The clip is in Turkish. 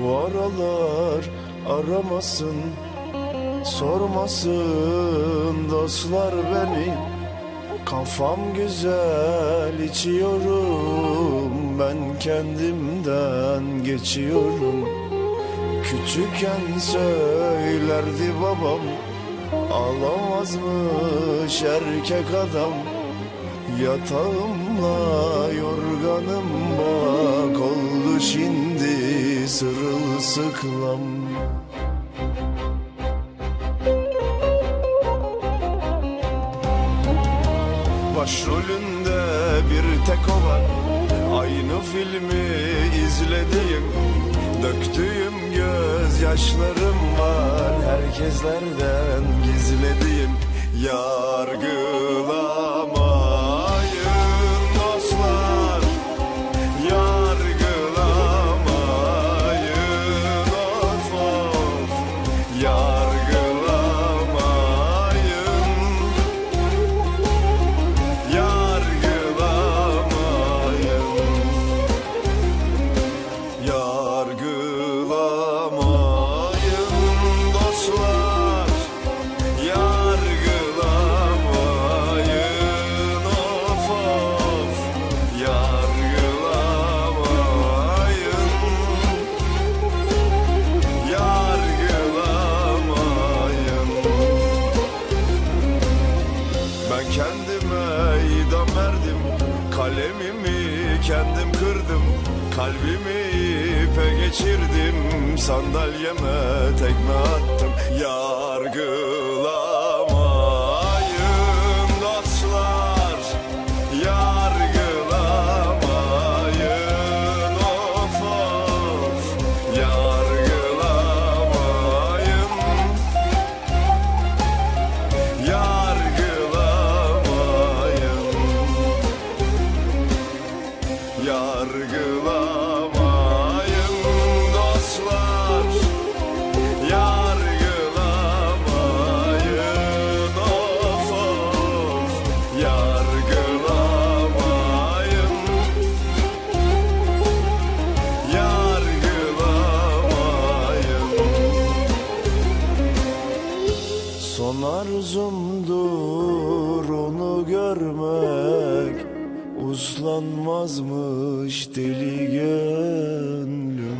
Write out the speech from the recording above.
Bu aralar aramasın Sormasın dostlar beni. Kafam güzel içiyorum Ben kendimden geçiyorum. Küçükken söylerdi babam Ağlamazmış erkek adam. Yatağımla yorganım sırılsıklam Başrolünde bir tek o var. Aynı filmi izlediğim Döktüğüm gözyaşlarım var. Herkeslerden gizlediğim Yargılamayın Kalemimi kendim kırdım. Kalbimi ipe geçirdim. Sandalyeme tekme attım. Yargılamayın Son arzumdur onu görmek Uslanmazmış deli gönlüm